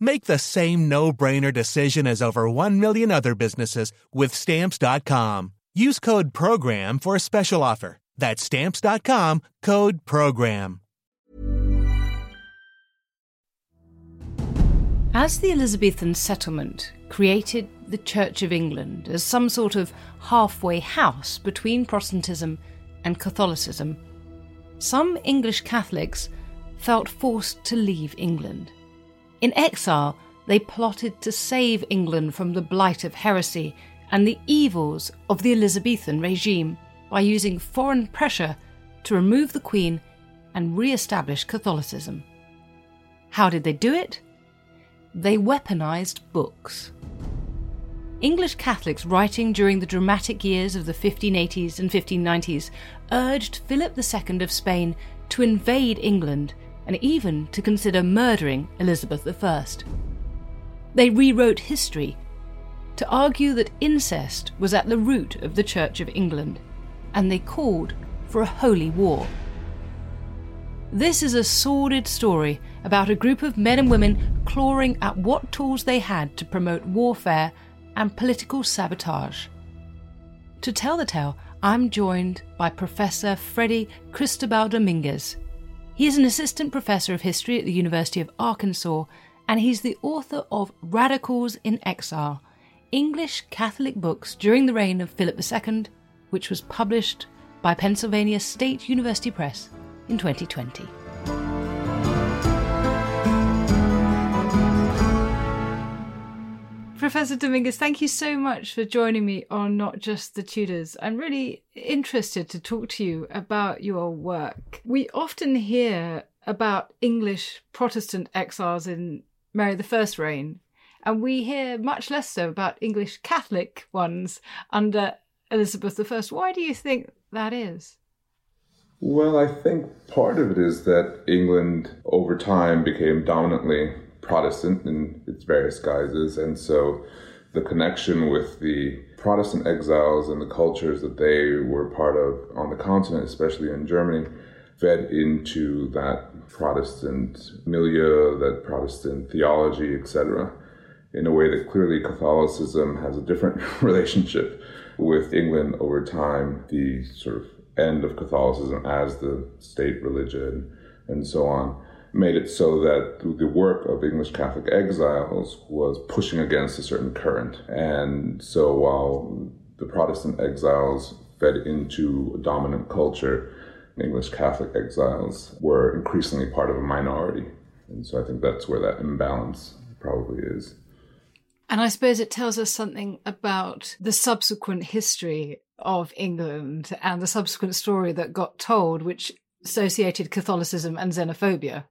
Make the same no-brainer decision as over 1 million other businesses with stamps.com. Use code program for a special offer. That's stamps.com, code program. As the Elizabethan settlement created the Church of England as some sort of halfway house between Protestantism and Catholicism, some English Catholics felt forced to leave England. In exile, they plotted to save England from the blight of heresy and the evils of the Elizabethan regime by using foreign pressure to remove the Queen and re establish Catholicism. How did they do it? They weaponized books. English Catholics writing during the dramatic years of the 1580s and 1590s urged Philip II of Spain to invade England and even to consider murdering Elizabeth I. They rewrote history to argue that incest was at the root of the Church of England, and they called for a holy war. This is a sordid story about a group of men and women clawing at what tools they had to promote warfare and political sabotage. To tell the tale, I'm joined by Professor Freddy Cristóbal Domínguez. He is an assistant professor of history at the University of Arkansas, and he's the author of Radicals in Exile English Catholic Books During the Reign of Philip II, which was published by Pennsylvania State University Press in 2020. Professor Domínguez, thank you so much for joining me on Not Just the Tudors. I'm really interested to talk to you about your work. We often hear about English Protestant exiles in Mary I's reign, and we hear much less so about English Catholic ones under Elizabeth I. Why do you think that is? Well, I think part of it is that England over time became dominantly Protestant in its various guises. And so the connection with the Protestant exiles and the cultures that they were part of on the continent, especially in Germany, fed into that Protestant milieu, that Protestant theology, etc., in a way that clearly Catholicism has a different relationship with England over time, the sort of end of Catholicism as the state religion, and so on made it so that the work of English Catholic exiles was pushing against a certain current. And so while the Protestant exiles fed into a dominant culture, English Catholic exiles were increasingly part of a minority. And so I think that's where that imbalance probably is. And I suppose it tells us something about the subsequent history of England and the subsequent story that got told, which associated Catholicism and xenophobia.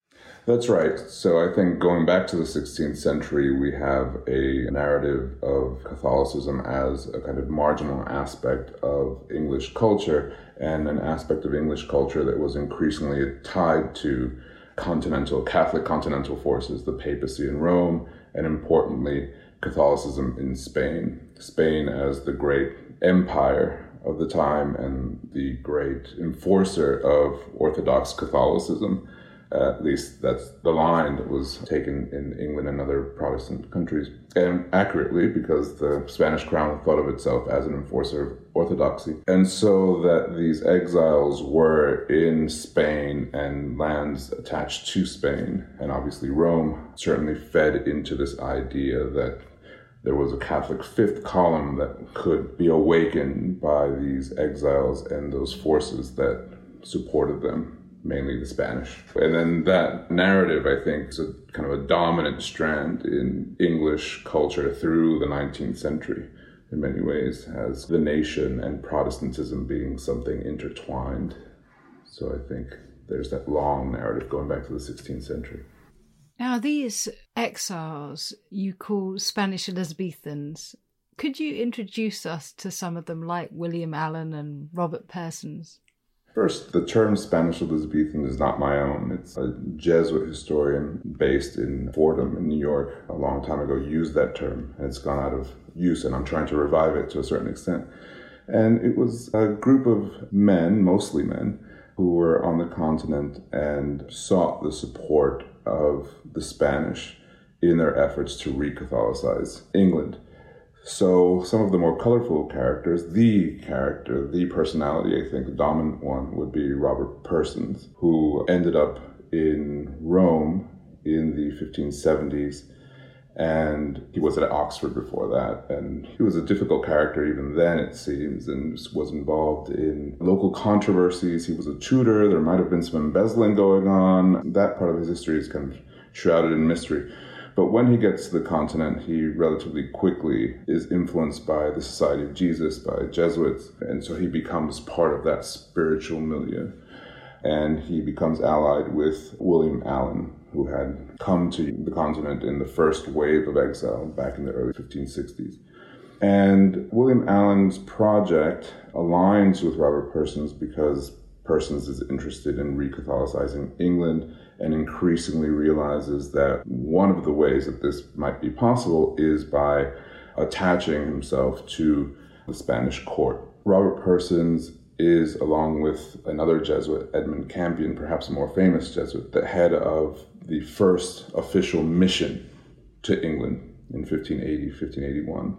That's right. So I think going back to the 16th century, we have a narrative of Catholicism as a kind of marginal aspect of English culture and an aspect of English culture that was increasingly tied to continental, Catholic continental forces, the papacy in Rome, and importantly, Catholicism in Spain. Spain as the great empire of the time and the great enforcer of Orthodox Catholicism at least that's the line that was taken in England and other Protestant countries, and accurately because the Spanish crown thought of itself as an enforcer of orthodoxy. And so that these exiles were in Spain and lands attached to Spain, and obviously Rome certainly fed into this idea that there was a Catholic fifth column that could be awakened by these exiles and those forces that supported them mainly the Spanish. And then that narrative, I think, is a kind of a dominant strand in English culture through the 19th century in many ways, as the nation and Protestantism being something intertwined. So I think there's that long narrative going back to the 16th century. Now, these exiles you call Spanish Elizabethans. Could you introduce us to some of them, like William Allen and Robert Persons? First, the term Spanish Elizabethan is not my own. It's a Jesuit historian based in Fordham in New York a long time ago used that term, and it's gone out of use, and I'm trying to revive it to a certain extent. And it was a group of men, mostly men, who were on the continent and sought the support of the Spanish in their efforts to re-Catholicize England. So some of the more colorful characters, the character, the personality, I think the dominant one would be Robert Persons, who ended up in Rome in the 1570s. And he was at Oxford before that. And he was a difficult character even then, it seems, and was involved in local controversies. He was a tutor. There might have been some embezzling going on. That part of his history is kind of shrouded in mystery. But when he gets to the continent, he relatively quickly is influenced by the Society of Jesus, by Jesuits, and so he becomes part of that spiritual milieu. And he becomes allied with William Allen, who had come to the continent in the first wave of exile back in the early 1560s. And William Allen's project aligns with Robert Persons because Persons is interested in re-Catholicizing England and increasingly realizes that one of the ways that this might be possible is by attaching himself to the Spanish court. Robert Persons is, along with another Jesuit, Edmund Campion, perhaps a more famous Jesuit, the head of the first official mission to England in 1580, 1581.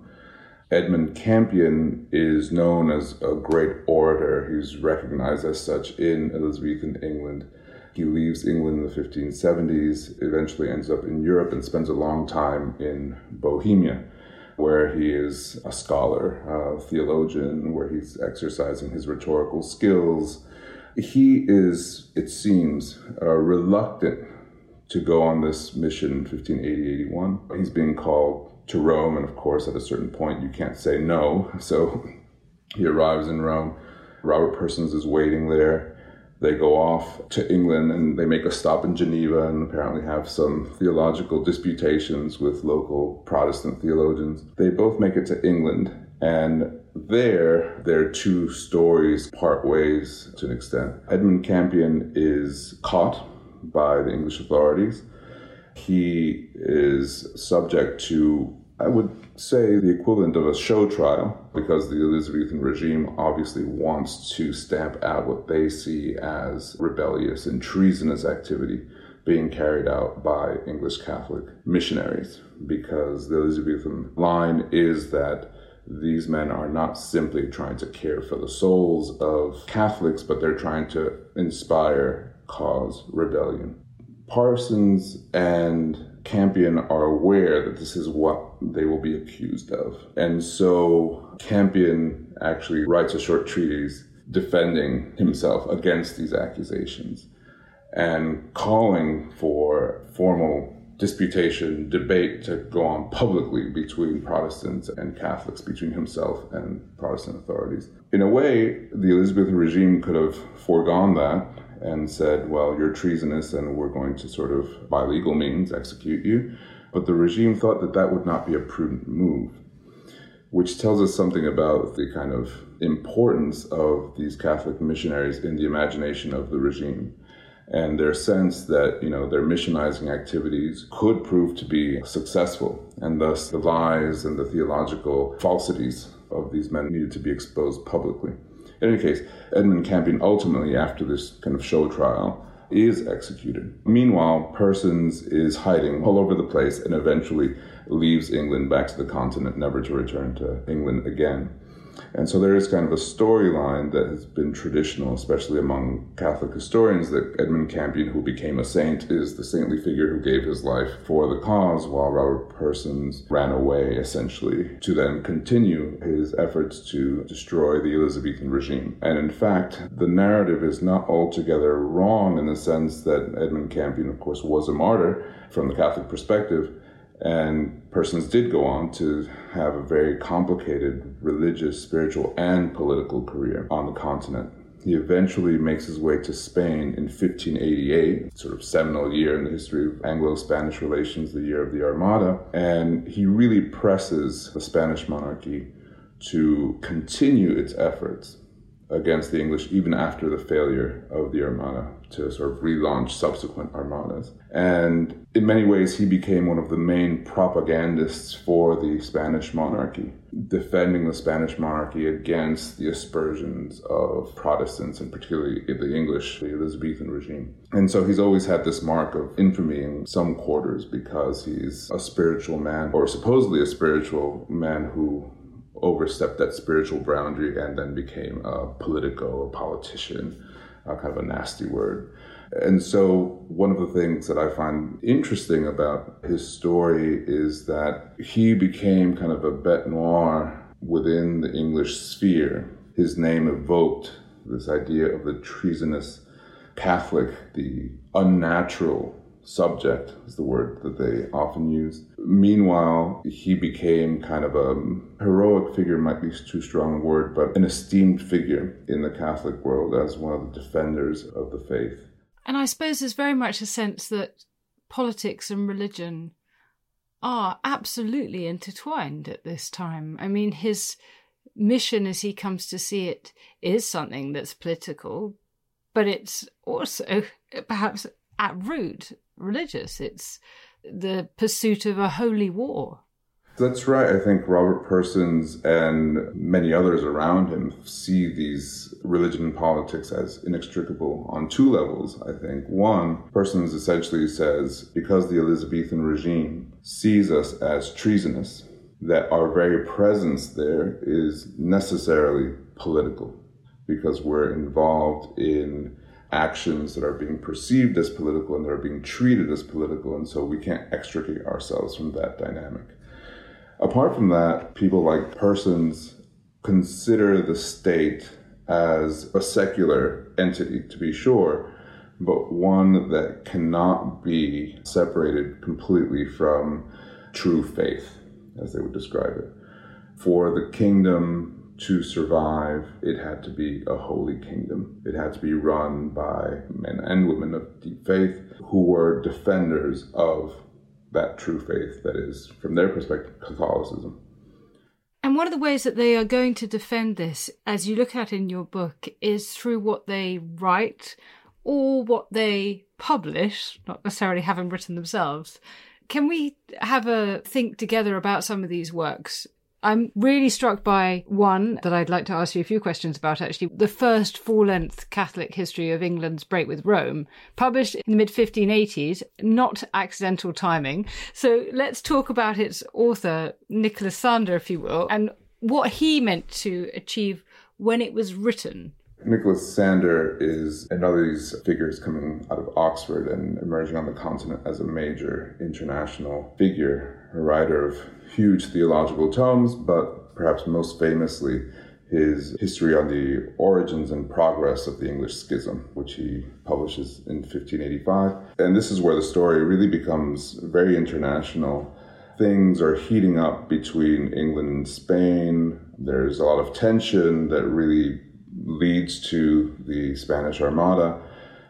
Edmund Campion is known as a great orator. He's recognized as such in Elizabethan England. He leaves England in the 1570s, eventually ends up in Europe, and spends a long time in Bohemia, where he is a scholar, a theologian, where he's exercising his rhetorical skills. He is, it seems, uh, reluctant to go on this mission 1580 81. He's being called to Rome, and of course, at a certain point, you can't say no. So he arrives in Rome. Robert Persons is waiting there. They go off to England and they make a stop in Geneva and apparently have some theological disputations with local Protestant theologians. They both make it to England, and there, their two stories part ways to an extent. Edmund Campion is caught by the English authorities. He is subject to I would say the equivalent of a show trial because the Elizabethan regime obviously wants to stamp out what they see as rebellious and treasonous activity being carried out by English Catholic missionaries because the Elizabethan line is that these men are not simply trying to care for the souls of Catholics, but they're trying to inspire, cause rebellion. Parsons and Campion are aware that this is what they will be accused of. And so Campion actually writes a short treatise defending himself against these accusations and calling for formal disputation, debate to go on publicly between Protestants and Catholics, between himself and Protestant authorities. In a way, the Elizabethan regime could have foregone that and said, well, you're treasonous and we're going to sort of, by legal means, execute you. But the regime thought that that would not be a prudent move, which tells us something about the kind of importance of these Catholic missionaries in the imagination of the regime and their sense that you know their missionizing activities could prove to be successful. And thus the lies and the theological falsities of these men needed to be exposed publicly. In any case, Edmund Campion ultimately, after this kind of show trial, is executed. Meanwhile, Persons is hiding all over the place and eventually leaves England back to the continent, never to return to England again. And so there is kind of a storyline that has been traditional, especially among Catholic historians, that Edmund Campion, who became a saint, is the saintly figure who gave his life for the cause, while Robert Persons ran away, essentially, to then continue his efforts to destroy the Elizabethan regime. And in fact, the narrative is not altogether wrong in the sense that Edmund Campion, of course, was a martyr from the Catholic perspective and persons did go on to have a very complicated religious, spiritual, and political career on the continent. He eventually makes his way to Spain in 1588, sort of seminal year in the history of Anglo Spanish relations, the year of the Armada. And he really presses the Spanish monarchy to continue its efforts against the English even after the failure of the Armada to sort of relaunch subsequent armadas. And in many ways, he became one of the main propagandists for the Spanish monarchy, defending the Spanish monarchy against the aspersions of Protestants, and particularly the English, the Elizabethan regime. And so he's always had this mark of infamy in some quarters because he's a spiritual man, or supposedly a spiritual man who overstepped that spiritual boundary and then became a politico, a politician, kind of a nasty word. And so, one of the things that I find interesting about his story is that he became kind of a bete noir within the English sphere. His name evoked this idea of the treasonous Catholic, the unnatural subject is the word that they often use. Meanwhile, he became kind of a heroic figure, might be too strong a word, but an esteemed figure in the Catholic world as one of the defenders of the faith. And I suppose there's very much a sense that politics and religion are absolutely intertwined at this time. I mean, his mission as he comes to see it is something that's political, but it's also perhaps at root religious. It's the pursuit of a holy war. That's right. I think Robert Persons and many others around him see these religion and politics as inextricable on two levels, I think. One, Persons essentially says because the Elizabethan regime sees us as treasonous, that our very presence there is necessarily political because we're involved in actions that are being perceived as political and that are being treated as political, and so we can't extricate ourselves from that dynamic. Apart from that, people like persons consider the state as a secular entity, to be sure, but one that cannot be separated completely from true faith, as they would describe it. For the kingdom to survive, it had to be a holy kingdom. It had to be run by men and women of deep faith who were defenders of that true faith that is, from their perspective, Catholicism. And one of the ways that they are going to defend this, as you look at in your book, is through what they write or what they publish, not necessarily having written themselves. Can we have a think together about some of these works I'm really struck by one that I'd like to ask you a few questions about actually. The first full length Catholic history of England's break with Rome, published in the mid 1580s, not accidental timing. So let's talk about its author, Nicholas Sander, if you will, and what he meant to achieve when it was written. Nicholas Sander is another of these figures coming out of Oxford and emerging on the continent as a major international figure, a writer of huge theological tomes, but perhaps most famously his history on the origins and progress of the English schism, which he publishes in 1585. And this is where the story really becomes very international. Things are heating up between England and Spain. There's a lot of tension that really leads to the Spanish Armada.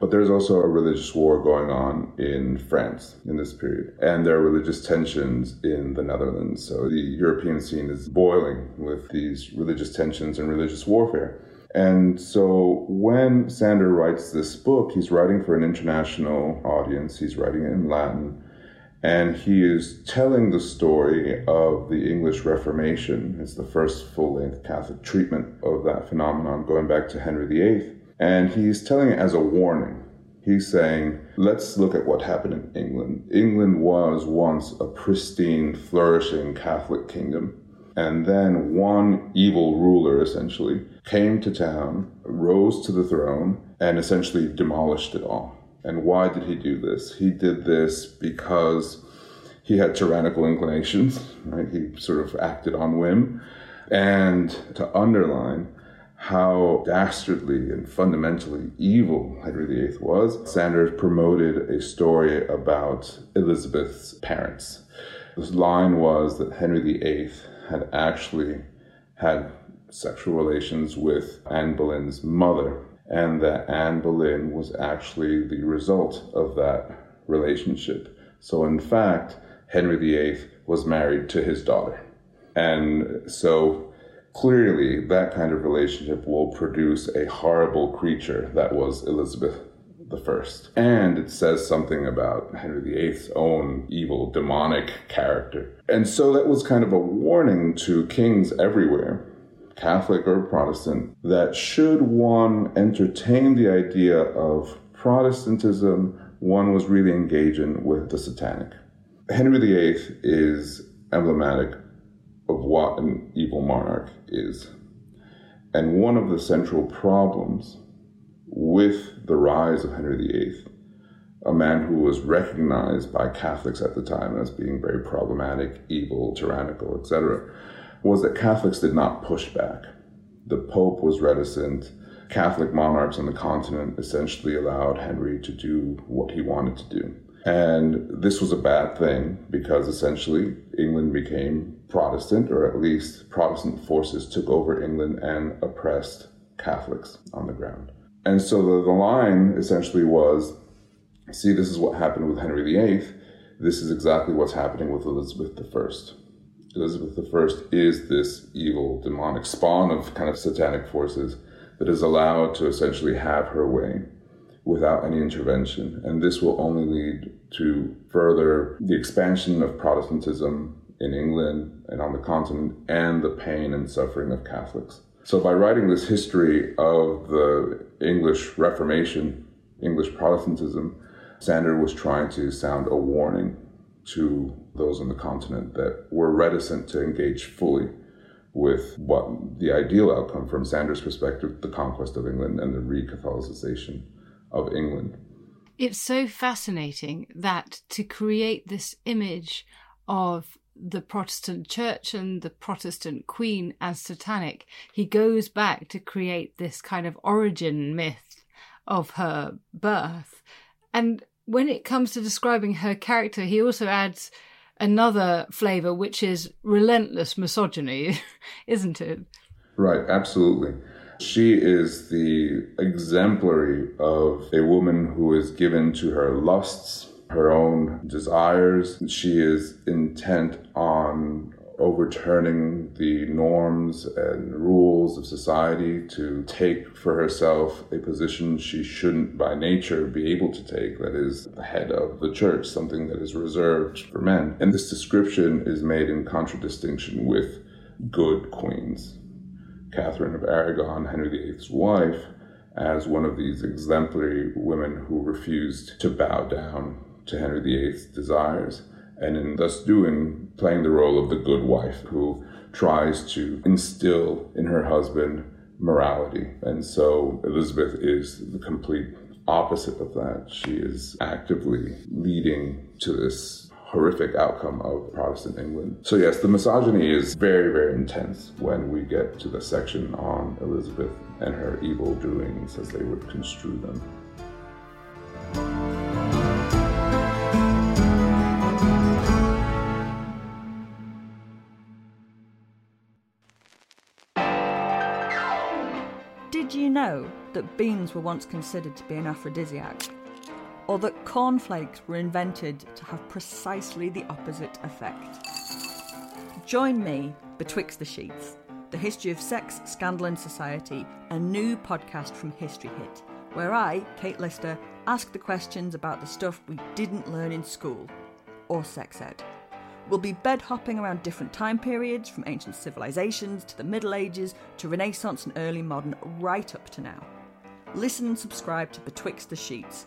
But there's also a religious war going on in France in this period. And there are religious tensions in the Netherlands. So the European scene is boiling with these religious tensions and religious warfare. And so when Sander writes this book, he's writing for an international audience, he's writing it in Latin. And he is telling the story of the English Reformation. It's the first full length Catholic treatment of that phenomenon going back to Henry VIII. And he's telling it as a warning. He's saying, let's look at what happened in England. England was once a pristine, flourishing Catholic kingdom. And then one evil ruler essentially came to town, rose to the throne, and essentially demolished it all. And why did he do this? He did this because he had tyrannical inclinations, right? He sort of acted on whim. And to underline how dastardly and fundamentally evil Henry VIII was, Sanders promoted a story about Elizabeth's parents. This line was that Henry VIII had actually had sexual relations with Anne Boleyn's mother, and that Anne Boleyn was actually the result of that relationship. So, in fact, Henry VIII was married to his daughter. And so, clearly, that kind of relationship will produce a horrible creature that was Elizabeth the first. And it says something about Henry VIII's own evil, demonic character. And so that was kind of a warning to kings everywhere, Catholic or Protestant, that should one entertain the idea of Protestantism, one was really engaging with the satanic. Henry VIII is emblematic of what an evil monarch is. And one of the central problems with the rise of Henry VIII, a man who was recognized by Catholics at the time as being very problematic, evil, tyrannical, etc., was that Catholics did not push back. The Pope was reticent. Catholic monarchs on the continent essentially allowed Henry to do what he wanted to do. And this was a bad thing because essentially England became Protestant, or at least Protestant forces took over England and oppressed Catholics on the ground. And so the, the line essentially was see, this is what happened with Henry VIII. This is exactly what's happening with Elizabeth I. Elizabeth I is this evil, demonic spawn of kind of satanic forces that is allowed to essentially have her way without any intervention. And this will only lead to further the expansion of Protestantism in England and on the continent and the pain and suffering of Catholics. So, by writing this history of the English Reformation, English Protestantism, Sander was trying to sound a warning to those on the continent that were reticent to engage fully with what the ideal outcome from Sanders' perspective, the conquest of England and the re-Catholicization of England. It's so fascinating that to create this image of the Protestant church and the Protestant queen as satanic, he goes back to create this kind of origin myth of her birth. And when it comes to describing her character, he also adds another flavour, which is relentless misogyny, isn't it? Right, absolutely. She is the exemplary of a woman who is given to her lusts, her own desires. She is intent on overturning the norms and rules of society to take for herself a position she shouldn't by nature be able to take that is the head of the church something that is reserved for men and this description is made in contradistinction with good queens catherine of aragon henry viii's wife as one of these exemplary women who refused to bow down to Henry VIII's desires, and in thus doing, playing the role of the good wife who tries to instill in her husband morality. And so Elizabeth is the complete opposite of that. She is actively leading to this horrific outcome of Protestant England. So, yes, the misogyny is very, very intense when we get to the section on Elizabeth and her evil doings as they would construe them. Did you know that beans were once considered to be an aphrodisiac? Or that cornflakes were invented to have precisely the opposite effect? Join me, Betwixt the Sheets, the history of sex, scandal, and society, a new podcast from History Hit, where I, Kate Lister, ask the questions about the stuff we didn't learn in school, or sex ed. We'll be bed hopping around different time periods, from ancient civilizations to the Middle Ages to Renaissance and early modern, right up to now. Listen and subscribe to Betwixt the Sheets,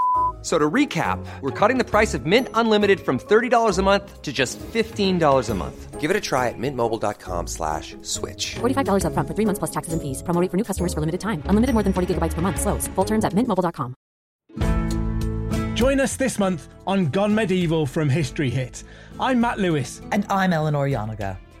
So to recap, we're cutting the price of Mint Unlimited from $30 a month to just $15 a month. Give it a try at mintmobile.com slash switch. $45 upfront for three months plus taxes and fees. Promo for new customers for limited time. Unlimited more than 40 gigabytes per month. Slows. Full terms at mintmobile.com. Join us this month on Gone Medieval from History Hit. I'm Matt Lewis. And I'm Eleanor Janega.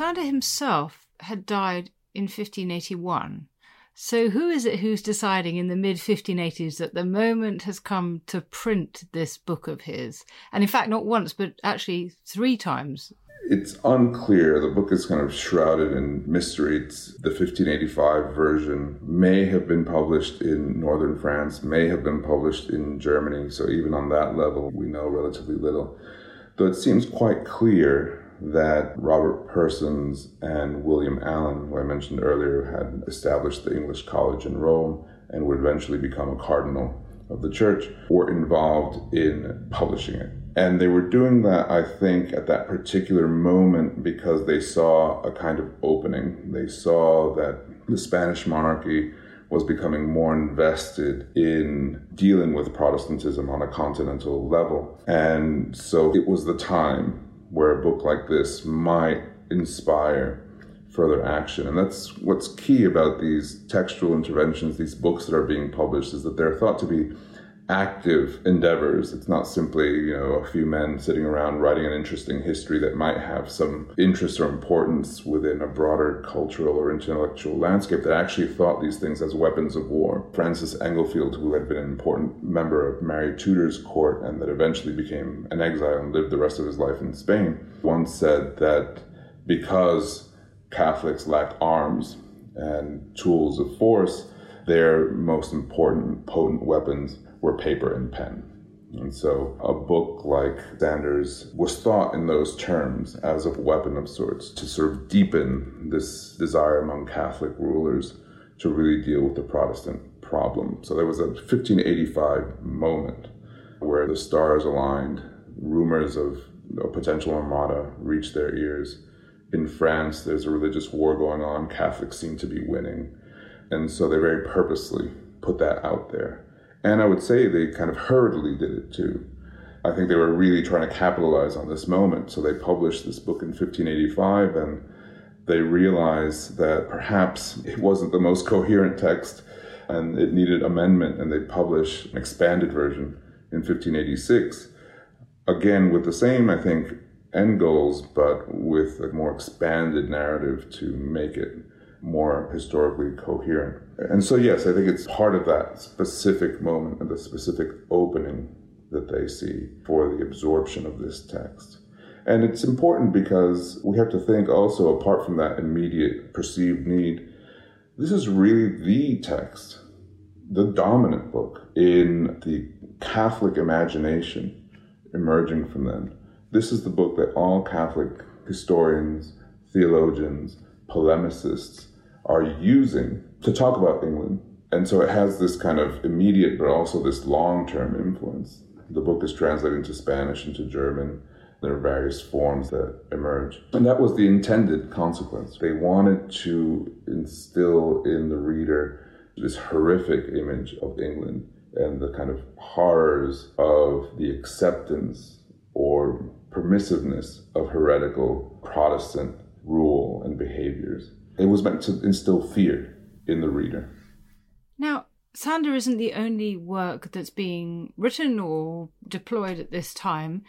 Sander himself had died in 1581. So, who is it who's deciding in the mid 1580s that the moment has come to print this book of his? And in fact, not once, but actually three times. It's unclear. The book is kind of shrouded in mystery. It's the 1585 version may have been published in northern France, may have been published in Germany. So, even on that level, we know relatively little. Though it seems quite clear that Robert Persons and William Allen, who I mentioned earlier, had established the English College in Rome and would eventually become a cardinal of the church, were involved in publishing it. And they were doing that, I think, at that particular moment because they saw a kind of opening. They saw that the Spanish monarchy was becoming more invested in dealing with Protestantism on a continental level. And so it was the time where a book like this might inspire further action. And that's what's key about these textual interventions, these books that are being published, is that they're thought to be active endeavors. It's not simply, you know, a few men sitting around writing an interesting history that might have some interest or importance within a broader cultural or intellectual landscape that actually thought these things as weapons of war. Francis Englefield, who had been an important member of Mary Tudor's court and that eventually became an exile and lived the rest of his life in Spain, once said that because Catholics lacked arms and tools of force, their most important potent weapons were paper and pen. And so a book like Sander's was thought in those terms as a weapon of sorts to sort of deepen this desire among Catholic rulers to really deal with the Protestant problem. So there was a 1585 moment where the stars aligned, rumors of a potential armada reached their ears. In France, there's a religious war going on. Catholics seem to be winning. And so they very purposely put that out there. And I would say they kind of hurriedly did it too. I think they were really trying to capitalize on this moment. So they published this book in 1585 and they realized that perhaps it wasn't the most coherent text and it needed amendment and they published an expanded version in 1586. Again, with the same, I think, end goals, but with a more expanded narrative to make it more historically coherent. And so, yes, I think it's part of that specific moment and the specific opening that they see for the absorption of this text. And it's important because we have to think also, apart from that immediate perceived need, this is really the text, the dominant book in the Catholic imagination emerging from then. This is the book that all Catholic historians, theologians, polemicists are using to talk about England. And so it has this kind of immediate, but also this long term influence. The book is translated into Spanish, into German. There are various forms that emerge. And that was the intended consequence. They wanted to instill in the reader this horrific image of England and the kind of horrors of the acceptance or permissiveness of heretical Protestant rule and behaviors. It was meant to instill fear in the reader. Now, Sander isn't the only work that's being written or deployed at this time.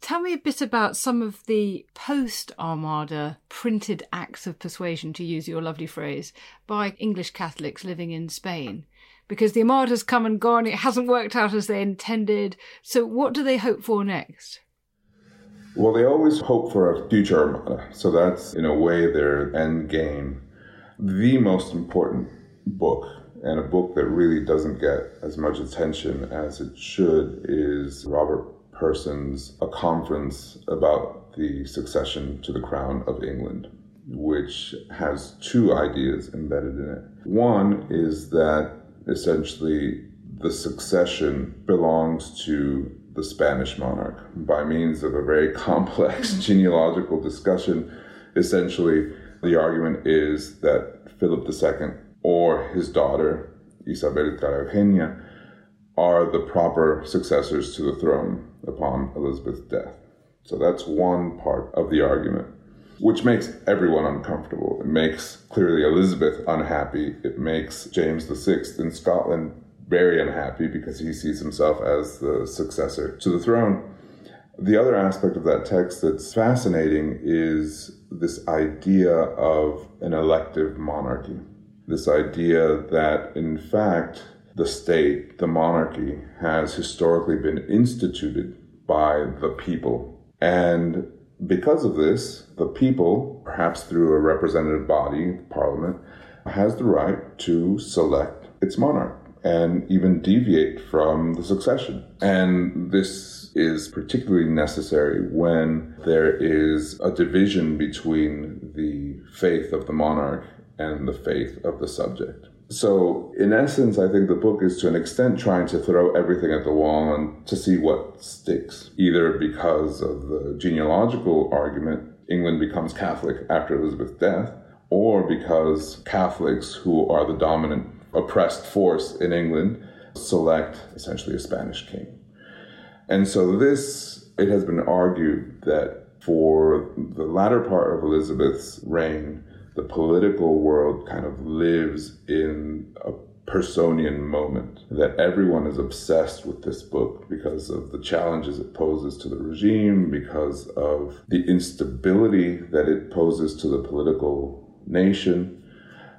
Tell me a bit about some of the post Armada printed acts of persuasion, to use your lovely phrase, by English Catholics living in Spain. Because the Armada's come and gone, it hasn't worked out as they intended. So, what do they hope for next? Well, they always hope for a future Armada. So, that's in a way their end game. The most important book and a book that really doesn't get as much attention as it should is Robert Person's A Conference about the Succession to the Crown of England, which has two ideas embedded in it. One is that essentially the succession belongs to the Spanish monarch by means of a very complex mm-hmm. genealogical discussion. Essentially, the argument is that Philip II or his daughter, Isabel Eugenia, are the proper successors to the throne upon Elizabeth's death. So that's one part of the argument, which makes everyone uncomfortable. It makes clearly Elizabeth unhappy. It makes James VI in Scotland very unhappy because he sees himself as the successor to the throne. The other aspect of that text that's fascinating is this idea of an elective monarchy this idea that, in fact, the state, the monarchy, has historically been instituted by the people. And because of this, the people, perhaps through a representative body, parliament, has the right to select its monarch and even deviate from the succession. And this is particularly necessary when there is a division between the faith of the monarch and the faith of the subject. So, in essence, I think the book is to an extent trying to throw everything at the wall and to see what sticks. Either because of the genealogical argument, England becomes Catholic after Elizabeth's death, or because Catholics, who are the dominant oppressed force in England, select essentially a Spanish king. And so, this, it has been argued that for the latter part of Elizabeth's reign, the political world kind of lives in a Personian moment, that everyone is obsessed with this book because of the challenges it poses to the regime, because of the instability that it poses to the political nation.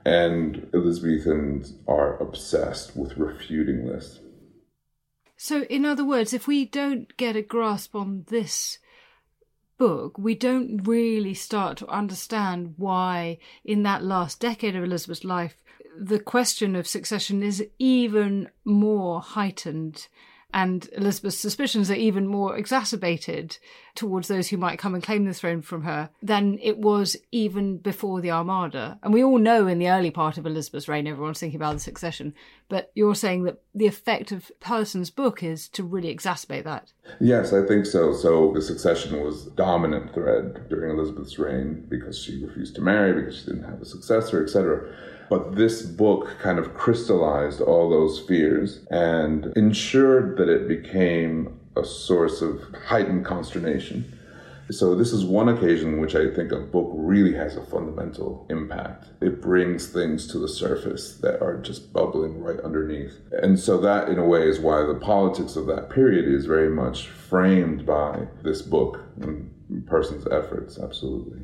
And Elizabethans are obsessed with refuting this. So, in other words, if we don't get a grasp on this book, we don't really start to understand why, in that last decade of Elizabeth's life, the question of succession is even more heightened and Elizabeth's suspicions are even more exacerbated towards those who might come and claim the throne from her than it was even before the Armada. And we all know in the early part of Elizabeth's reign, everyone's thinking about the succession. But you're saying that the effect of Person's book is to really exacerbate that. Yes, I think so. So the succession was dominant thread during Elizabeth's reign because she refused to marry, because she didn't have a successor, etc. But this book kind of crystallized all those fears and ensured that it became a source of heightened consternation. So, this is one occasion in which I think a book really has a fundamental impact. It brings things to the surface that are just bubbling right underneath. And so, that in a way is why the politics of that period is very much framed by this book and Person's efforts, absolutely.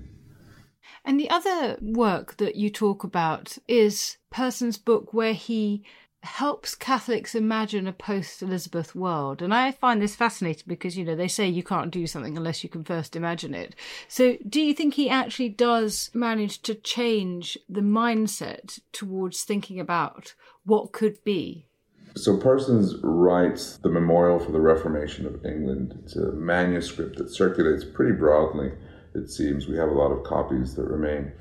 And the other work that you talk about is Person's book where he helps Catholics imagine a post Elizabeth world. And I find this fascinating because, you know, they say you can't do something unless you can first imagine it. So do you think he actually does manage to change the mindset towards thinking about what could be? So Parsons writes the Memorial for the Reformation of England. It's a manuscript that circulates pretty broadly it seems. We have a lot of copies that remain.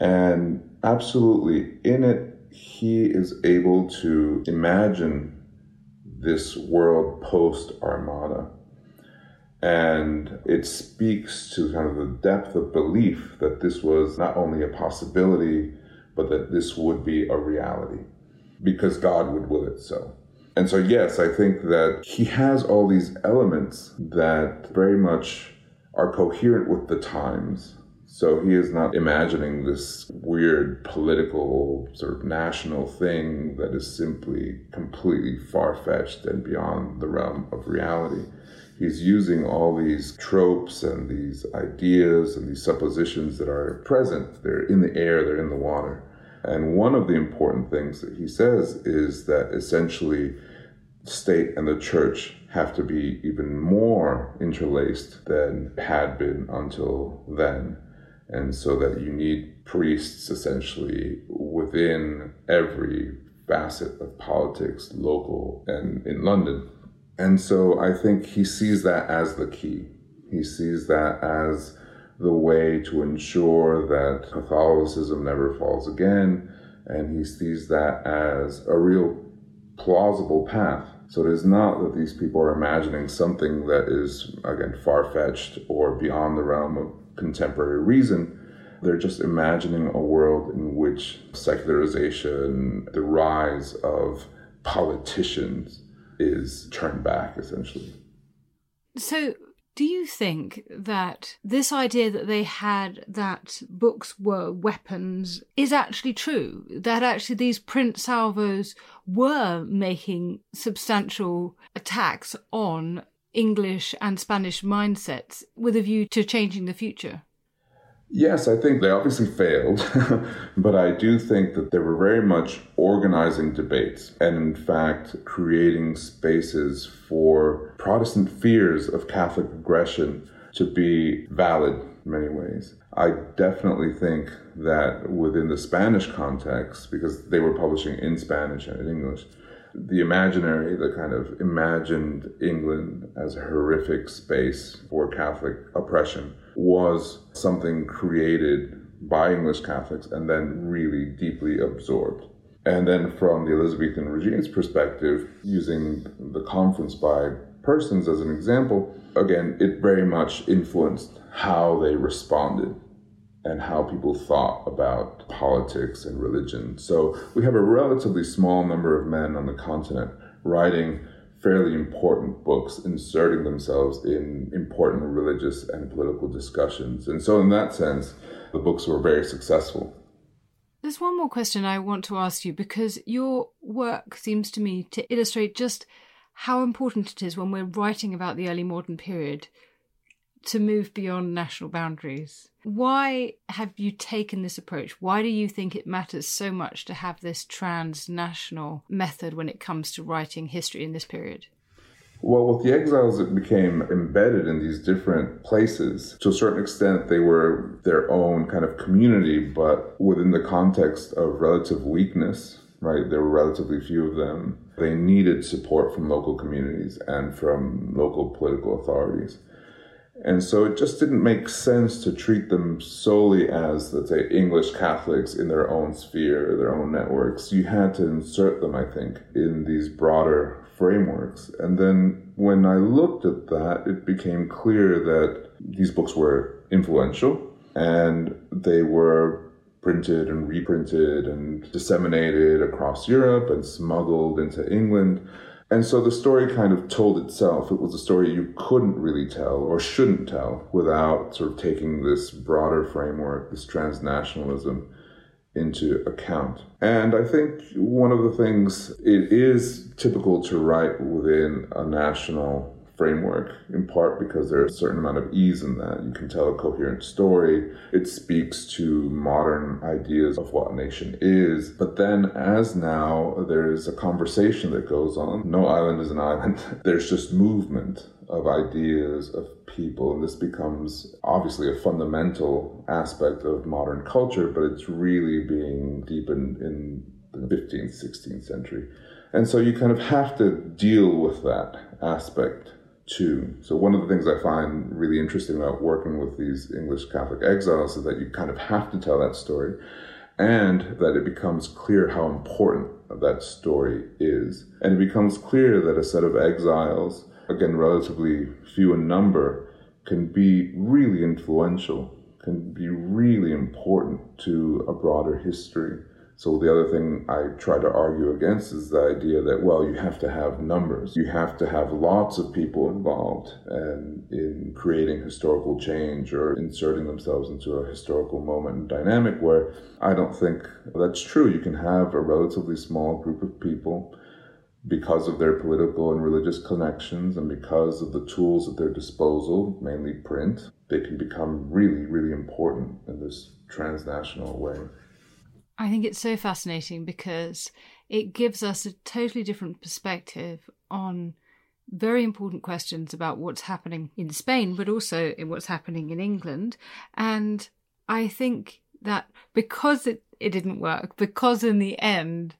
And absolutely, in it, he is able to imagine this world post Armada. And it speaks to kind of the depth of belief that this was not only a possibility, but that this would be a reality because God would will it so. And so, yes, I think that he has all these elements that very much are coherent with the times. So he is not imagining this weird political sort of national thing that is simply completely far fetched and beyond the realm of reality. He's using all these tropes and these ideas and these suppositions that are present. They're in the air, they're in the water. And one of the important things that he says is that essentially state and the church have to be even more interlaced than had been until then and so that you need priests essentially within every facet of politics, local and in London. And so I think he sees that as the key. He sees that as the way to ensure that Catholicism never falls again, and he sees that as a real plausible path. So it is not that these people are imagining something that is, again, far fetched or beyond the realm of contemporary reason. They're just imagining a world in which secularization, the rise of politicians is turned back, essentially. So, do you think that this idea that they had that books were weapons is actually true? That actually these print Salvos were making substantial attacks on English and Spanish mindsets with a view to changing the future? Yes, I think they obviously failed, but I do think that they were very much organizing debates and, in fact, creating spaces for Protestant fears of Catholic aggression to be valid in many ways. I definitely think that within the Spanish context, because they were publishing in Spanish and in English, the imaginary, the kind of imagined England as a horrific space for Catholic oppression, was something created by English Catholics and then really deeply absorbed. And then from the Elizabethan regime's perspective, using the conference by Persons as an example, again, it very much influenced how they responded and how people thought about politics and religion. So we have a relatively small number of men on the continent writing fairly important books, inserting themselves in important religious and political discussions. And so, in that sense, the books were very successful. There's one more question I want to ask you because your work seems to me to illustrate just how important it is when we're writing about the early modern period to move beyond national boundaries. Why have you taken this approach? Why do you think it matters so much to have this transnational method when it comes to writing history in this period? Well, with the exiles, it became embedded in these different places. To a certain extent, they were their own kind of community, but within the context of relative weakness, right? There were relatively few of them. They needed support from local communities and from local political authorities. And so it just didn't make sense to treat them solely as, let's say, English Catholics in their own sphere, their own networks. You had to insert them, I think, in these broader frameworks. And then when I looked at that, it became clear that these books were influential and they were printed and reprinted and disseminated across Europe and smuggled into England. And so the story kind of told itself. It was a story you couldn't really tell or shouldn't tell without sort of taking this broader framework, this transnationalism into account. And I think one of the things it is typical to write within a national framework, in part because there's a certain amount of ease in that. You can tell a coherent story. It speaks to modern ideas of what a nation is. But then, as now, there's a conversation that goes on. No island is an island. there's just movement of ideas, of people, and this becomes obviously a fundamental aspect of modern culture, but it's really being deepened in the 15th, 16th century. And so you kind of have to deal with that aspect too. So one of the things I find really interesting about working with these English Catholic exiles is that you kind of have to tell that story and that it becomes clear how important that story is. And it becomes clear that a set of exiles, again, relatively few in number, can be really influential, can be really important to a broader history So the other thing I try to argue against is the idea that well, you have to have numbers, you have to have lots of people involved and in creating historical change or inserting themselves into a historical moment and dynamic. Where I don't think that's true. You can have a relatively small group of people because of their political and religious connections and because of the tools at their disposal, mainly print, they can become really, really important in this transnational way. I think it's so fascinating because it gives us a totally different perspective on very important questions about what's happening in Spain, but also in what's happening in England. And I think that because it, it didn't work, because in the end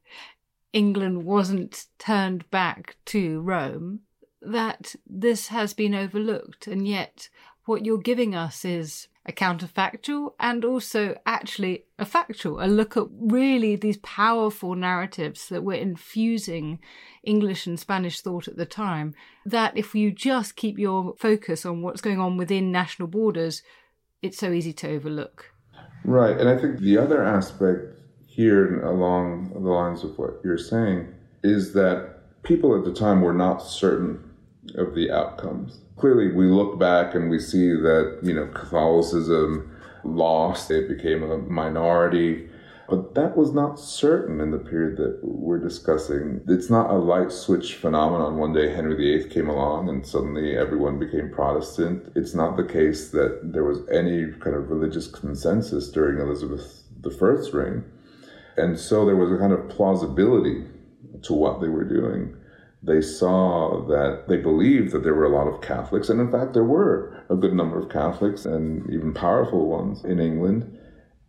England wasn't turned back to Rome, that this has been overlooked. And yet, what you're giving us is a counterfactual and also actually a factual, a look at really these powerful narratives that were infusing English and Spanish thought at the time. That if you just keep your focus on what's going on within national borders, it's so easy to overlook. Right. And I think the other aspect here along the lines of what you're saying is that people at the time were not certain of the outcomes clearly we look back and we see that, you know, Catholicism lost, it became a minority. But that was not certain in the period that we're discussing. It's not a light switch phenomenon. One day Henry VIII came along and suddenly everyone became Protestant. It's not the case that there was any kind of religious consensus during Elizabeth I's reign. And so there was a kind of plausibility to what they were doing they saw that they believed that there were a lot of Catholics, and in fact, there were a good number of Catholics and even powerful ones in England.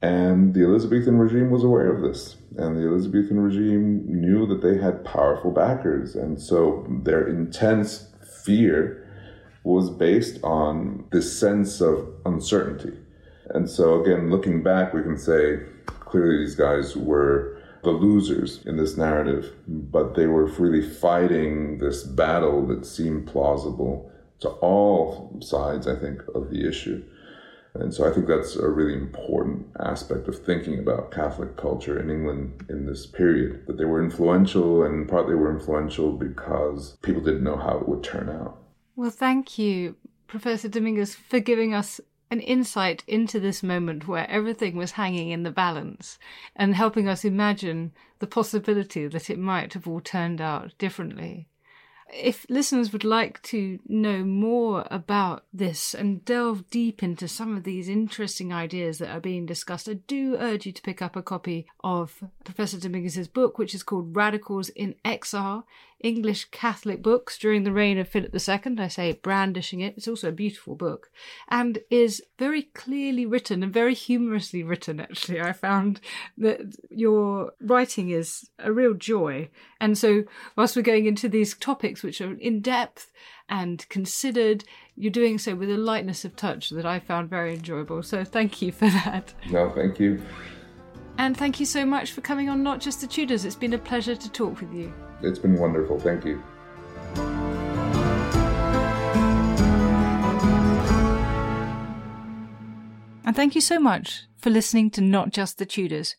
And the Elizabethan regime was aware of this. And the Elizabethan regime knew that they had powerful backers. And so their intense fear was based on this sense of uncertainty. And so, again, looking back, we can say clearly these guys were the losers in this narrative, but they were really fighting this battle that seemed plausible to all sides, I think, of the issue. And so I think that's a really important aspect of thinking about Catholic culture in England in this period, that they were influential and partly they were influential because people didn't know how it would turn out. Well, thank you, Professor Domínguez, for giving us an insight into this moment where everything was hanging in the balance and helping us imagine the possibility that it might have all turned out differently. If listeners would like to know more about this and delve deep into some of these interesting ideas that are being discussed, I do urge you to pick up a copy of Professor Domínguez's book, which is called Radicals in Exile English Catholic books during the reign of Philip II. I say brandishing it. It's also a beautiful book and is very clearly written and very humorously written, actually. I found that your writing is a real joy. And so, whilst we're going into these topics which are in depth and considered, you're doing so with a lightness of touch that I found very enjoyable. So, thank you for that. No, thank you. And thank you so much for coming on Not Just the Tudors. It's been a pleasure to talk with you. It's been wonderful. Thank you. And thank you so much for listening to Not Just the Tudors.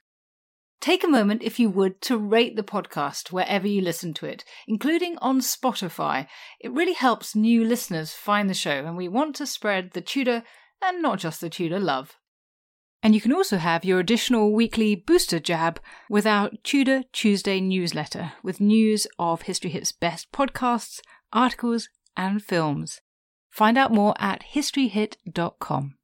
Take a moment, if you would, to rate the podcast wherever you listen to it, including on Spotify. It really helps new listeners find the show, and we want to spread the Tudor and not just the Tudor love. And you can also have your additional weekly booster jab with our Tudor Tuesday newsletter with news of History Hit's best podcasts, articles, and films. Find out more at historyhit.com.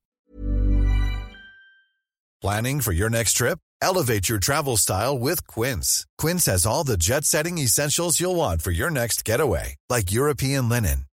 Planning for your next trip? Elevate your travel style with Quince. Quince has all the jet setting essentials you'll want for your next getaway, like European linen,